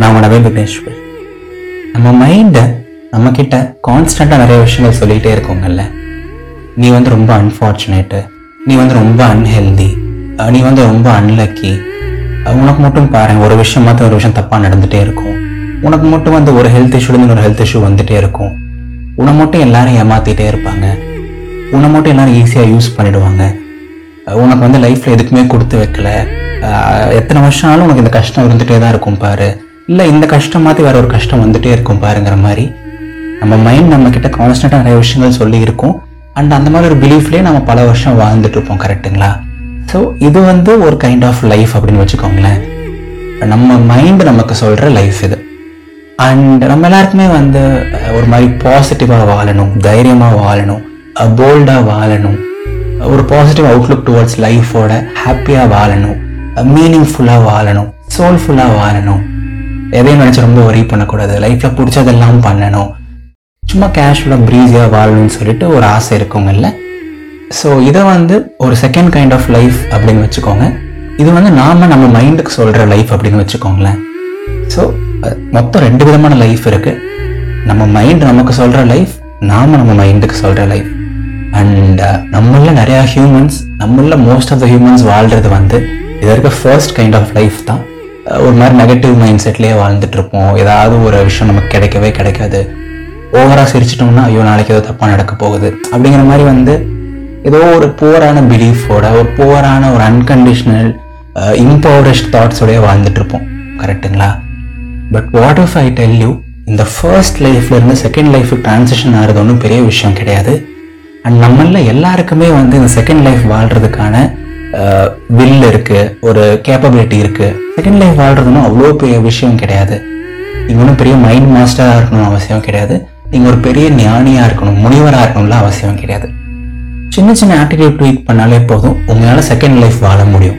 நான் உங்க நவீன் நம்ம மைண்டை நம்மக்கிட்ட கான்ஸ்டண்ட்டாக நிறைய விஷயங்கள் சொல்லிகிட்டே இருக்கோங்கல்ல. நீ வந்து ரொம்ப அன்ஃபார்ச்சுனேட்டு நீ வந்து ரொம்ப அன்ஹெல்தி நீ வந்து ரொம்ப அன்லக்கி உனக்கு மட்டும் பாரு ஒரு விஷயம் மாற்ற ஒரு விஷயம் தப்பாக நடந்துகிட்டே இருக்கும். உனக்கு மட்டும் வந்து ஒரு ஹெல்த் இஷ்யூலேருந்து ஒரு ஹெல்த் இஷ்யூ வந்துகிட்டே இருக்கும். உன்னை மட்டும் எல்லாரும் ஏமாத்திட்டே இருப்பாங்க. உன்னை மட்டும் எல்லாரும் ஈஸியாக யூஸ் பண்ணிடுவாங்க. உனக்கு வந்து லைஃப்பில் எதுக்குமே கொடுத்து வைக்கல. எத்தனை வருஷம் ஆனாலும் உனக்கு இந்த கஷ்டம் இருந்துகிட்டே தான் இருக்கும் பாரு. இல்லை இந்த கஷ்டம் மாதிரி வேற ஒரு கஷ்டம் வந்துட்டே இருக்கும் பாருங்கிற மாதிரி. நம்ம மைண்ட் நம்ம கிட்ட கான்ஸ்டன்ட்டாக நிறைய விஷயங்கள் சொல்லி இருக்கும் அண்ட் அந்த மாதிரி ஒரு பிலீஃப்லேயே நம்ம பல வருஷம் வாழ்ந்துட்டு இருப்போம் கரெக்ட்டுங்களா ஸோ இது வந்து ஒரு கைண்ட் ஆஃப் லைஃப் அப்படின்னு வச்சுக்கோங்களேன். நம்ம மைண்ட் நமக்கு சொல்கிற லைஃப் இது. அண்ட் நம்ம எல்லாருக்குமே வந்து ஒரு மாதிரி பாசிட்டிவாக வாழணும் தைரியமாக வாழணும் போல்டாக வாழணும் ஒரு பாசிட்டிவ் அவுட்லுக் டுவர்ட்ஸ் லைஃபோட ஹாப்பியாக வாழணும் மீனிங்ஃபுல்லாக வாழணும் சோல்ஃபுல்லாக வாழணும். எதையும் நினச்சி ரொம்ப ஒரி பண்ணக்கூடாது. லைஃப்பில் பிடிச்சதெல்லாம் பண்ணணும். சும்மா கேஷுவலாக ப்ரீஸியாக வாழணும்னு சொல்லிட்டு ஒரு ஆசை இருக்குங்கல்ல ஸோ இதை வந்து ஒரு செகண்ட் கைண்ட் ஆஃப் லைஃப் அப்படின்னு வச்சுக்கோங்க. இது வந்து நாம நம்ம மைண்டுக்கு சொல்கிற லைஃப் அப்படின்னு வச்சுக்கோங்களேன். ஸோ மொத்தம் ரெண்டு விதமான லைஃப் இருக்குது நம்ம மைண்ட் நமக்கு சொல்கிற லைஃப் நாம நம்ம மைண்டுக்கு சொல்கிற லைஃப் அண்ட் நம்மள நிறையா ஹியூமன்ஸ் நம்மள மோஸ்ட் ஆஃப் த ஹியூமன்ஸ் வாழ்கிறது வந்து இது இருக்க ஃபர்ஸ்ட் கைண்ட் ஆஃப் லைஃப் தான். ஒரு மாதிரி நெகட்டிவ் மைண்ட் செட்லேயே வாழ்ந்துட்டுருப்போம். ஏதாவது ஒரு விஷயம் நமக்கு கிடைக்கவே கிடைக்காது. ஓவராக சிரிச்சிட்டோம்னா ஐயோ நாளைக்கு ஏதோ தப்பாக நடக்க போகுது. அப்படிங்கிற மாதிரி வந்து ஏதோ ஒரு புவரான பிலீஃபோட ஒரு புவரான ஒரு அன்கண்டிஷனல் இம்பவரிஸ்ட் தாட்ஸோடய வாழ்ந்துட்டுருப்போம். இருப்போம் கரெக்ட்டுங்களா but what if I tell you இந்த ஃபர்ஸ்ட் லைஃப்ல இருந்து செகண்ட் லைஃபுக்கு ட்ரான்சிஷன் ஆகிறது ஒன்றும் பெரிய விஷயம் கிடையாது. அண்ட் நம்மளில் எல்லாருக்குமே வந்து இந்த செகண்ட் லைஃப் வாழ்கிறதுக்கான வில் இருக்குது ஒரு கேப்பபிலிட்டி இருக்குது செகண்ட் லைஃப் வாழ்றதுன்னு அவ்வளோ பெரிய விஷயம் கிடையாது. நீங்கள் ஒன்றும் பெரிய மைண்ட் மாஸ்டராக இருக்கணும்னு அவசியம் கிடையாது. நீங்கள் ஒரு பெரிய ஞானியாக இருக்கணும் முனிவராக இருக்கணும்ல அவசியம் கிடையாது. சின்ன சின்ன ஆட்டிடியூட் ட்வீட் பண்ணாலே போதும் உங்களால செகண்ட் லைஃப் வாழ முடியும்.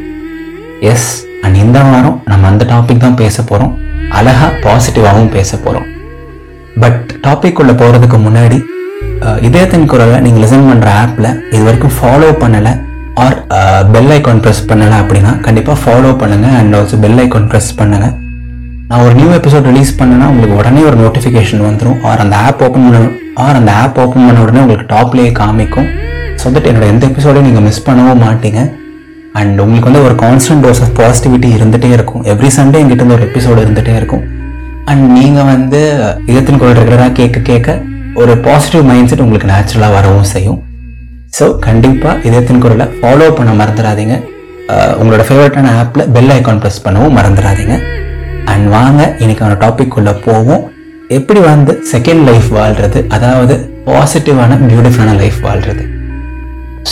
எஸ் அண்ட் இந்த வாரம் நம்ம அந்த டாபிக் தான் பேச போகிறோம் அழகா பாசிட்டிவாகவும் பேச போகிறோம் பட் டாபிக் உள்ள போகிறதுக்கு முன்னாடி இதயத்தின் குரலை நீங்கள் லிசன் பண்ணுற ஆப்ல இது வரைக்கும் ஃபாலோ பண்ணலை. ஆர் பெல் ஐக்கான் ப்ரெஸ் பண்ணலை அப்படின்னா கண்டிப்பாக ஃபாலோ பண்ணுங்க and also bell icon press பண்ணுங்க. நான் ஒரு நியூ எபிசோட் ரிலீஸ் பண்ணேன்னா உங்களுக்கு உடனே ஒரு நோட்டிஃபிகேஷன் வந்துடும் ஆர் அந்த ஆப் ஓப்பன் பண்ண ஆர் அந்த ஆப் ஓப்பன் பண்ண உடனே உங்களுக்கு டாப்லேயே காமிக்கும். ஸோ தட் என்னோட எந்த எபிசோடையும் நீங்கள் மிஸ் பண்ணவும் மாட்டீங்க. அண்ட் உங்களுக்கு வந்து ஒரு கான்ஸ்டன்ட் டோஸ் ஆஃப் பாசிட்டிவிட்டி இருந்துகிட்டே இருக்கும். எவ்ரி சண்டே எங்கிட்ட இருந்து ஒரு எபிசோடு இருந்துகிட்டே இருக்கும். அண்ட் நீங்கள் வந்து இதத்தின் குரல் ரெகுலராக கேட்க கேட்க ஒரு பாசிட்டிவ் மைண்ட் செட் உங்களுக்கு நேச்சுரலாக வரவும் செய்யும். ஸோ கண்டிப்பாக இதயத்தின் குரலை ஃபாலோ பண்ண மறந்துடாதீங்க உங்களோட ஃபேவரட்டான ஆப்பில் பெல் ஐக்கான் ப்ரெஸ் பண்ணவும் மறந்துடாதீங்க அண்ட் வாங்க இன்னைக்கான டாபிக் உள்ள போவோம். எப்படி வந்து செகண்ட் லைஃப் வாழ்கிறது அதாவது பாசிட்டிவான பியூட்டிஃபுல்லான லைஃப் வாழ்கிறது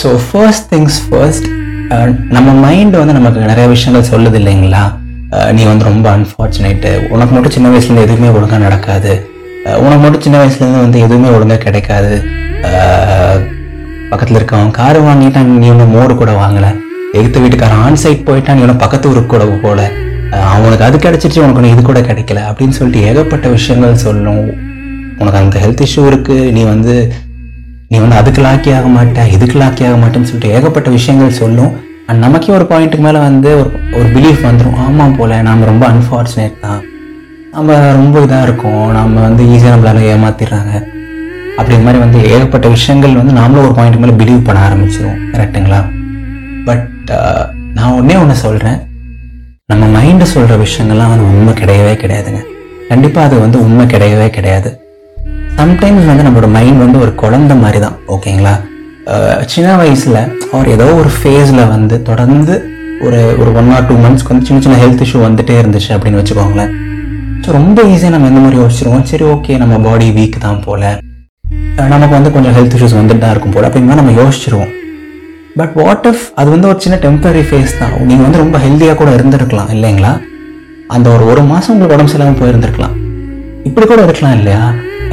ஸோ ஃபர்ஸ்ட் திங்ஸ் ஃபர்ஸ்ட் நம்ம மைண்ட் வந்து நமக்கு நிறைய விஷயங்கள் சொல்லுது இல்லைங்களா? நீ வந்து ரொம்ப அன்ஃபார்ச்சுனேட்டு உனக்கு மட்டும் சின்ன வயசுலேருந்து எதுவுமே ஒழுங்காக நடக்காது. உனக்கு மட்டும் சின்ன வயசுலேருந்து வந்து எதுவுமே ஒழுங்காக கிடைக்காது. பக்கத்தில் இருக்கவன் கார் வாங்கிட்டான் நீ ஒன்றும் மோர் கூட வாங்கலை. எகுத்த வீட்டுக்காரன் ஆன் சைட் போயிட்டான் நீ ஒன்றும் பக்கத்து ஊருக்கு கூட போகல. அவனுக்கு அது கிடச்சிருச்சு உனக்கு ஒன்று இது கூட கிடைக்கல அப்படின்னு சொல்லிட்டு ஏகப்பட்ட விஷயங்கள் சொல்லணும் உனக்கு அந்த ஹெல்த் இஷ்யூ இருக்கு நீ வந்து நீ வந்து அதுக்கு லாக்கி ஆக மாட்ட இதுக்கு லாக்கி ஆக மாட்டேன்னு சொல்லிட்டு ஏகப்பட்ட விஷயங்கள் சொல்லும். அண்ட் நமக்கே ஒரு பாயிண்ட்டுக்கு மேலே வந்து ஒரு ஒரு பிலீஃப் வந்துடும் ஆமாம் போல நாம் ரொம்ப அன்ஃபார்ச்சுனேட் தான். நம்ம ரொம்ப இதாக இருக்கோம். நம்ம வந்து ஈஸியாக நம்மளால ஏமாத்திடுறாங்க. அப்படி இந்த மாதிரி வந்து ஏகப்பட்ட விஷயங்கள் வந்து நாமளும் ஒரு பாயிண்ட் மேலே பிலீவ் பண்ண ஆரம்பிச்சிருவோம். கரெக்ட்டுங்களா பட் uh, நான் ஒன்றே ஒன்று சொல்கிறேன் நம்ம மைண்டு சொல்கிற விஷயங்கள்லாம் வந்து உண்மை கிடையவே கிடையாதுங்க. கண்டிப்பாக அது வந்து உண்மை கிடையவே கிடையாது. சம்டைம்ஸ் வந்து நம்மளோட மைண்ட் வந்து ஒரு குழந்த மாதிரி தான் ஓகேங்களா uh, சின்ன வயசில் அவர் ஏதோ ஒரு ஃபேஸில் வந்து தொடர்ந்து ஒரு ஒரு ஒன் ஆர் டூ மந்த்ஸ்க்கு வந்து சின்ன சின்ன ஹெல்த் இஷ்யூ வந்துட்டே இருந்துச்சு அப்படின்னு வச்சுக்கோங்களேன். ஸோ ரொம்ப ஈஸியாக நம்ம எந்த மாதிரி யோசிச்சிருவோம். சரி ஓகே நம்ம பாடி வீக் தான் போல. நமக்கு வந்து கொஞ்சம் ஹெல்த் இஷ்யூஸ் வந்துட்டு தான் இருக்கும் போல. அப்படின்னா நம்ம யோசிச்சிருவோம். பட் வாட் இஃப் அது வந்து ஒரு சின்ன டெம்பரரி ஃபேஸ் தான்? நீங்கள் வந்து ரொம்ப ஹெல்த்தியாக கூட இருந்திருக்கலாம் இல்லைங்களா? அந்த ஒரு ஒரு மாதம் உங்களுக்கு உடம்பு சரியில்லாமல் போயிருந்திருக்கலாம். இப்படி கூட இருக்கலாம் இல்லையா?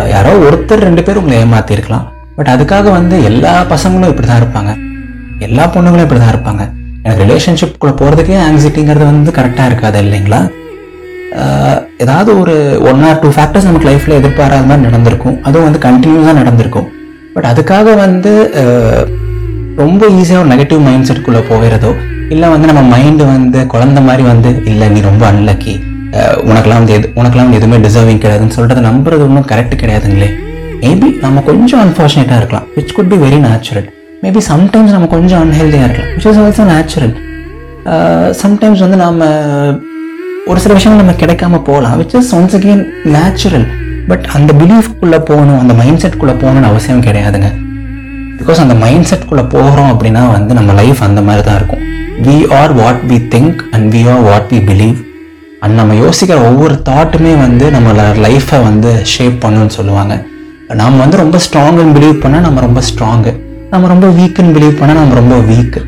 யாரோ ஒருத்தர் ரெண்டு பேர் உங்களை ஏமாற்றிருக்கலாம் பட் அதுக்காக வந்து எல்லா பசங்களும் இப்படி தான் இருப்பாங்க. எல்லா பொண்ணுங்களும் இப்படி தான் இருப்பாங்க. எனக்கு கூட போகிறதுக்கே ஆங்ஸைட்டிங்கிறது வந்து கரெக்டாக இருக்காது இல்லைங்களா? ஏதாவது ஒரு ஒன் ஆர் டூ ஃபேக்டர்ஸ் நமக்கு லைஃப்பில் எதிர்பாராத மாதிரி நடந்திருக்கும். அதுவும் வந்து கண்டினியூஸாக நடந்திருக்கும். பட் அதுக்காக வந்து ரொம்ப ஈஸியாக ஒரு நெகட்டிவ் மைண்ட் செட்டுக்குள்ளே போகிறதோ இல்லை வந்து நம்ம மைண்டு வந்து குழந்த மாதிரி வந்து இல்லை நீ ரொம்ப அன்லக்கி உனக்கெல்லாம் வந்து எது உனக்கெல்லாம் வந்து எதுவுமே டிசர்விங் கிடையாதுன்னு சொல்கிறத நம்புறது ஒன்றும் கரெக்ட் கிடையாதுங்களே. மேபி நம்ம கொஞ்சம் அன்ஃபார்ச்சுனேட்டாக இருக்கலாம் which could be very natural maybe sometimes நம்ம கொஞ்சம் அன்ஹெல்தியாக இருக்கலாம் which is also natural sometimes வந்து நம்ம ஒரு சில விஷயங்கள் நம்ம கிடைக்காம போகலாம் which is once again natural but அந்த பிலீஃப்குள்ளே போகணும் அந்த மைண்ட் செட்குள்ளே போகணும்னு அவசியம் கிடையாதுங்க. பிகாஸ் அந்த மைண்ட் செட்குள்ளே போகிறோம் அப்படின்னா வந்து நம்ம லைஃப் அந்த மாதிரி தான் இருக்கும். We are what we think and we are what we believe and நம்ம யோசிக்கிற ஒவ்வொரு தாட்டுமே வந்து நம்மளோட லைஃப்பை வந்து ஷேப் பண்ணுன்னு சொல்லுவாங்க. நாம் வந்து ரொம்ப ஸ்ட்ராங்குன்னு பிலீவ் பண்ணால் நம்ம ரொம்ப ஸ்ட்ராங்கு நம்ம ரொம்ப வீக்குன்னு பிலீவ் பண்ணால் நம்ம ரொம்ப வீக்கு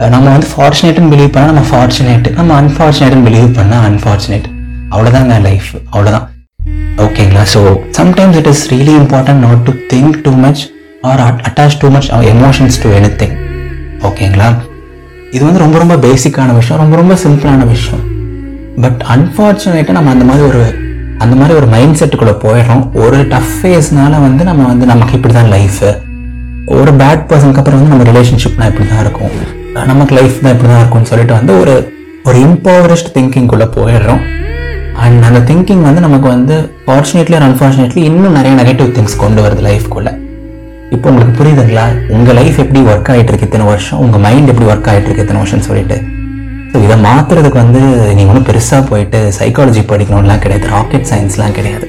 நம்ம வந்து ஃபார்ச்சுனேட்னு பிலீவ் பண்ணால் நம்ம ஃபார்ச்சுனேட் நம்ம அன்ஃபார்ச்சுனேட்னு பிலீவ் பண்ணால் அன்ஃபார்ச்சுனேட் அவ்வளோதாங்க லைஃப் அவ்வளோதான் ஓகேங்களா so sometimes it is really important not to think too much or attach too much emotions to anything ஓகேங்களா இது வந்து ரொம்ப ரொம்ப பேசிக்கான விஷயம். ரொம்ப ரொம்ப சிம்பிளான விஷயம். பட் அன்ஃபார்ச்சுனேட்டாக நம்ம அந்த மாதிரி ஒரு அந்த மாதிரி ஒரு மைண்ட் செட்டுக்குள்ளே போயிடுறோம். ஒரு டஃப் ஃபேஸ்னால வந்து நம்ம வந்து நமக்கு இப்படி தான் லைஃபு ஒரு பேட் பர்சனுக்கு அப்புறம் வந்து நம்ம ரிலேஷன்ஷிப்னா இப்படி தான் இருக்கும். நமக்கு லைஃப் தான் இப்படி தான் இருக்கும்னு சொல்லிட்டு வந்து ஒரு ஒரு இம்பவரிஸ்ட் திங்கிங்குள்ளே போயிடுறோம். அண்ட் அந்த திங்கிங் வந்து நமக்கு வந்து ஃபார்ச்சுனேட்லி அண்ட் அன்ஃபார்ச்சுனேட்லி இன்னும் நிறைய நெகட்டிவ் திங்ஸ் கொண்டு வருது லைஃப்குள்ளே இப்போ உங்களுக்கு புரியுதுங்களா? உங்கள் லைஃப் எப்படி ஒர்க் ஆகிட்டு இருக்கு இத்தனை வருஷம்? உங்கள் மைண்ட் எப்படி ஒர்க் ஆகிட்டு இருக்கு இத்தனை வருஷம்னு சொல்லிட்டு. ஸோ இதை மாற்றுறதுக்கு வந்து நீங்கள் ஒன்றும் பெருசாக போயிட்டு சைக்காலஜி படிக்கணும்லாம் கிடையாது. ராக்கெட் சயின்ஸ்லாம் கிடையாது.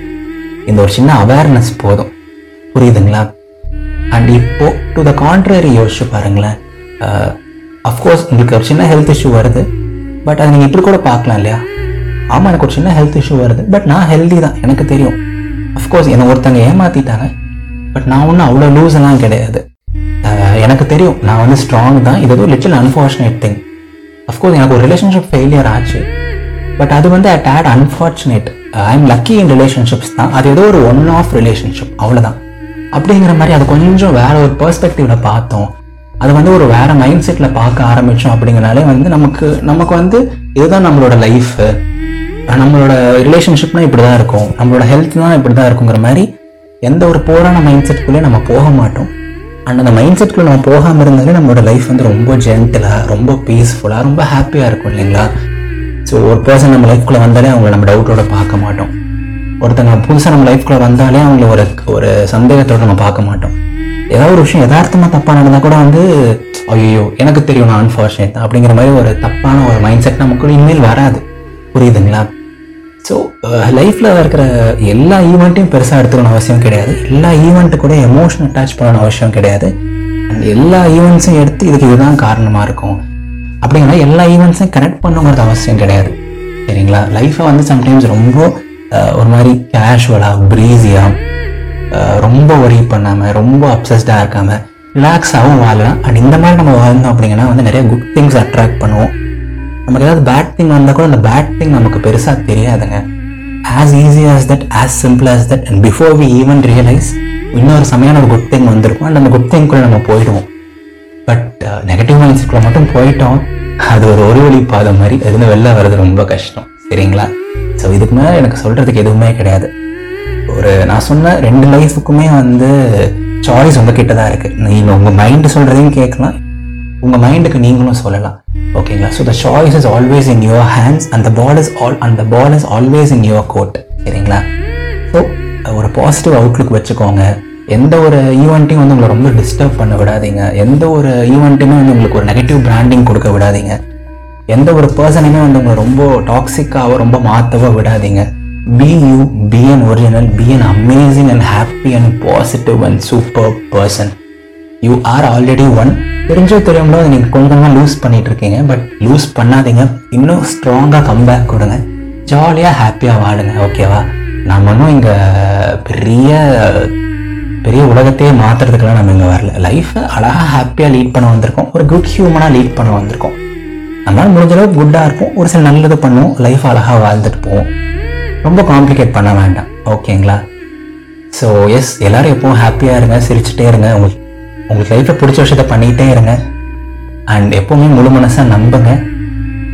இந்த ஒரு சின்ன அவேர்னஸ் போதும். புரியுதுங்களா? அண்ட் இப்போ டு த கான்ட்ரரி யோசிச்சு பாருங்களேன். அஃப்கோர்ஸ் உங்களுக்கு ஒரு சின்ன ஹெல்த் இஷ்யூ வருது பட் அதை நீங்கள் இப்படி கூட பார்க்கலாம் இல்லையா? ஆமாம் எனக்கு ஒரு சின்ன ஹெல்த் இஷ்யூ வருது பட் நான் ஹெல்தி தான் எனக்கு தெரியும். அஃப்கோர்ஸ் என்னை ஒருத்தங்க ஏமாத்திட்டாங்க பட் நான் ஒன்றும் அவ்வளோ லூஸ் எல்லாம் கிடையாது. எனக்கு தெரியும் நான் வந்து ஸ்ட்ராங் தான் இது ஒரு லிட்டில் அன்ஃபார்ச்சுனேட் திங் அஃப்கோர்ஸ் எனக்கு ஒரு ரிலேஷன்ஷிப் ஃபெயிலியர் ஆச்சு பட் அது வந்து at at unfortunate I am lucky in relationships தான். அது ஏதோ ஒரு ஒன் ஆஃப் ரிலேஷன்ஷிப் அவ்வளோதான் அப்படிங்கிற மாதிரி அது கொஞ்சம் வேற ஒரு பெர்ஸ்பெக்டிவில் பார்த்தோம். அது வந்து ஒரு வேற மைண்ட் செட்ல பார்க்க ஆரம்பிச்சோம் அப்படிங்கிறனாலே வந்து நமக்கு நமக்கு வந்து இதுதான் நம்மளோட லைஃப் நம்மளோட ரிலேஷன்ஷிப்னா இப்படி தான் இருக்கும். நம்மளோட ஹெல்த் தான் இப்படி தான் இருக்குங்கிற மாதிரி எந்த ஒரு போரான மைண்ட் செட்குள்ளே நம்ம போக மாட்டோம். அண்ட் அந்த மைண்ட் செட்குள்ளே நம்ம போகாமல் இருந்தாலே நம்மளோட லைஃப் வந்து ரொம்ப ஜென்டிலாக ரொம்ப பீஸ்ஃபுல்லாக ரொம்ப ஹாப்பியாக இருக்கும் இல்லைங்களா? ஸோ ஒரு பர்சன் நம்ம லைஃப்குள்ளே வந்தாலே அவங்கள நம்ம டவுட்டோட பார்க்க மாட்டோம். ஒருத்தங்க புதுசாக நம்ம லைஃப்குள்ளே வந்தாலே அவங்கள ஒரு ஒரு சந்தேகத்தோட நம்ம பார்க்க மாட்டோம். ஏதாவது ஒரு விஷயம் யதார்த்தமாக தப்பாக நடந்தால் கூட வந்து ஐயோ எனக்கு தெரியும் நான் அன்ஃபார்ச்சுனேட் அப்படிங்கிற மாதிரி ஒரு தப்பான ஒரு மைண்ட் செட் நமக்குள்ள இனிமேல் வராது. புரியுதுங்களா? ஸோ லைஃப்பில் இருக்கிற எல்லா ஈவெண்ட்டையும் பெருசாக எடுத்துக்கணும் அவசியம் கிடையாது. எல்லா ஈவெண்ட்டு கூட எமோஷன் அட்டாச் பண்ணணும் அவசியம் கிடையாது. அண்ட் எல்லா ஈவெண்ட்ஸையும் எடுத்து இதுக்கு இதுதான் காரணமாக இருக்கும். அப்படிங்கிற எல்லா ஈவெண்ட்ஸையும் கனெக்ட் பண்ணுங்கிறது அவசியம் கிடையாது. சரிங்களா? லைஃப்பை வந்து சம்டைம்ஸ் ரொம்ப ஒரு மாதிரி கேஷுவலாக ப்ரீஸியாக ரொம்ப ஒரி பண்ணாமல் ரொம்ப அப்சஸ்டாக இருக்காமல் ரிலாக்ஸாகவும் வாழலாம். அண்ட் இந்த மாதிரி நம்ம வாழ்ந்தோம் அப்படிங்கன்னா வந்து நிறைய குட் திங்ஸ் அட்ராக்ட் பண்ணுவோம். நமக்கு ஏதாவது பேட் திங் வந்தால் கூட அந்த பேட் திங் நமக்கு பெருசாக தெரியாதுங்க. As easy as that as simple as that and before we even realise இன்னொரு சமையான ஒரு குட் திங் வந்திருக்கும். அண்ட் அந்த குட் திங்குள்ளே நம்ம போயிடுவோம். பட் நெகட்டிவ் மைண்ட்ஸ்க்குள்ள மட்டும் போயிட்டோம். அது ஒரு ஒரு வழி பாதம் மாதிரி அதுலேருந்து வெளில வர்றது ரொம்ப கஷ்டம். சரிங்களா? ஸோ இதுக்கு மேலே எனக்கு சொல்கிறதுக்கு எதுவுமே கிடையாது. ஒரு நான் சொன்ன ரெண்டு லைஃபுக்குமே வந்து சாய்ஸ் உங்ககிட்ட தான் இருக்குது நீங்கள் உங்கள் மைண்டு சொல்கிறதையும் கேட்கலாம். உங்கள் மைண்டுக்கு நீங்களும் சொல்லலாம். ஓகேங்களா so the choice is always in your hands அந்த பால் இஸ் ஆல் அந்த ball is always in your court சரிங்களா? ஸோ ஒரு பாசிட்டிவ் அவுட்லுக் வச்சுக்கோங்க. எந்த ஒரு ஈவெண்ட்டையும் வந்து உங்களை ரொம்ப டிஸ்டர்ப் பண்ண விடாதீங்க. எந்த ஒரு ஈவெண்ட்டுமே வந்து உங்களுக்கு ஒரு நெகட்டிவ் பிராண்டிங் கொடுக்க விடாதீங்க. எந்த ஒரு பர்சனையுமே வந்து உங்களை ரொம்ப டாக்ஸிக்காவோ ரொம்ப மாற்றவோ விடாதீங்க. Be you be an original be an amazing and happy and positive and super person you are already one தெரிஞ்சோ தெரியாமலோ அதை நீங்கள் கொஞ்சம் கொஞ்சமாக லூஸ் பண்ணிட்டு இருக்கீங்க. பட் லூஸ் பண்ணாதீங்க. இன்னும் ஸ்ட்ராங்காக கம்பேக் கொடுங்க. ஜாலியாக ஹாப்பியாக வாழுங்க. ஓகேவா நம்ம இன்னும் இங்கே பெரிய பெரிய உலகத்தையே மாற்றுறதுக்கெல்லாம் நம்ம இங்கே வரல. லைஃப்பை அழகாக ஹாப்பியாக லீட் பண்ண வந்திருக்கோம். ஒரு குட் ஹியூமனாக லீட் பண்ண வந்திருக்கோம். நம்மளால் முடிஞ்ச அளவுக்கு குட்டாக இருக்கும் ஒரு சில நல்லது பண்ணுவோம். லைஃப் அழகாக வாழ்ந்துட்டு போவோம். ரொம்ப காம்ப்ளிகேட் பண்ண வேண்டாம். ஓகேங்களா ஸோ எஸ் எல்லோரும் எப்போவும் ஹாப்பியாக இருங்க சிரிச்சுட்டே இருங்க. உங்களுக்கு உங்களுக்கு லைஃப்பில் பிடிச்ச விஷயத்த பண்ணிக்கிட்டே இருங்க. அண்ட் எப்போவுமே முழு மனசாக நம்புங்க.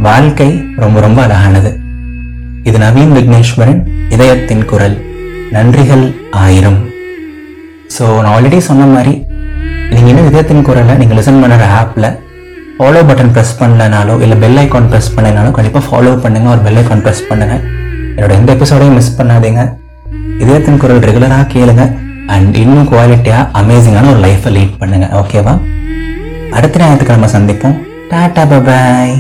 வாழ்க்கை ரொம்ப ரொம்ப அழகானது. இது நவீன் விக்னேஸ்வரன் இதயத்தின் குரல். நன்றிகள் ஆயிரம். ஸோ நான் ஆல்ரெடி சொன்ன மாதிரி நீங்கள் இன்னும் இதயத்தின் குரலை நீங்கள் லிசன் பண்ணுற ஆப்பில் ஃபாலோ பட்டன் ப்ரெஸ் பண்ணலனாலோ இல்லை பெல் ஐக்கான் ப்ரெஸ் பண்ணலனாலோ கண்டிப்பாக ஃபாலோ பண்ணுங்கள் ஒரு பெல் ஐக்கான் ப்ரெஸ் பண்ணுங்கள் என்னோட எந்த எபிசோடையும் மிஸ் பண்ணாதீங்க. இதயத்தின் குரல் ரெகுலராக கேளுங்க. அண்ட் இன்னும் குவாலிட்டியாக அமேசிங்கான ஒரு லைஃப்பை லீட் பண்ணுங்கள் ஓகேவா அடுத்த ஞாயிற்றுக்கிழமை சந்திப்போம். டாட்டா பாய்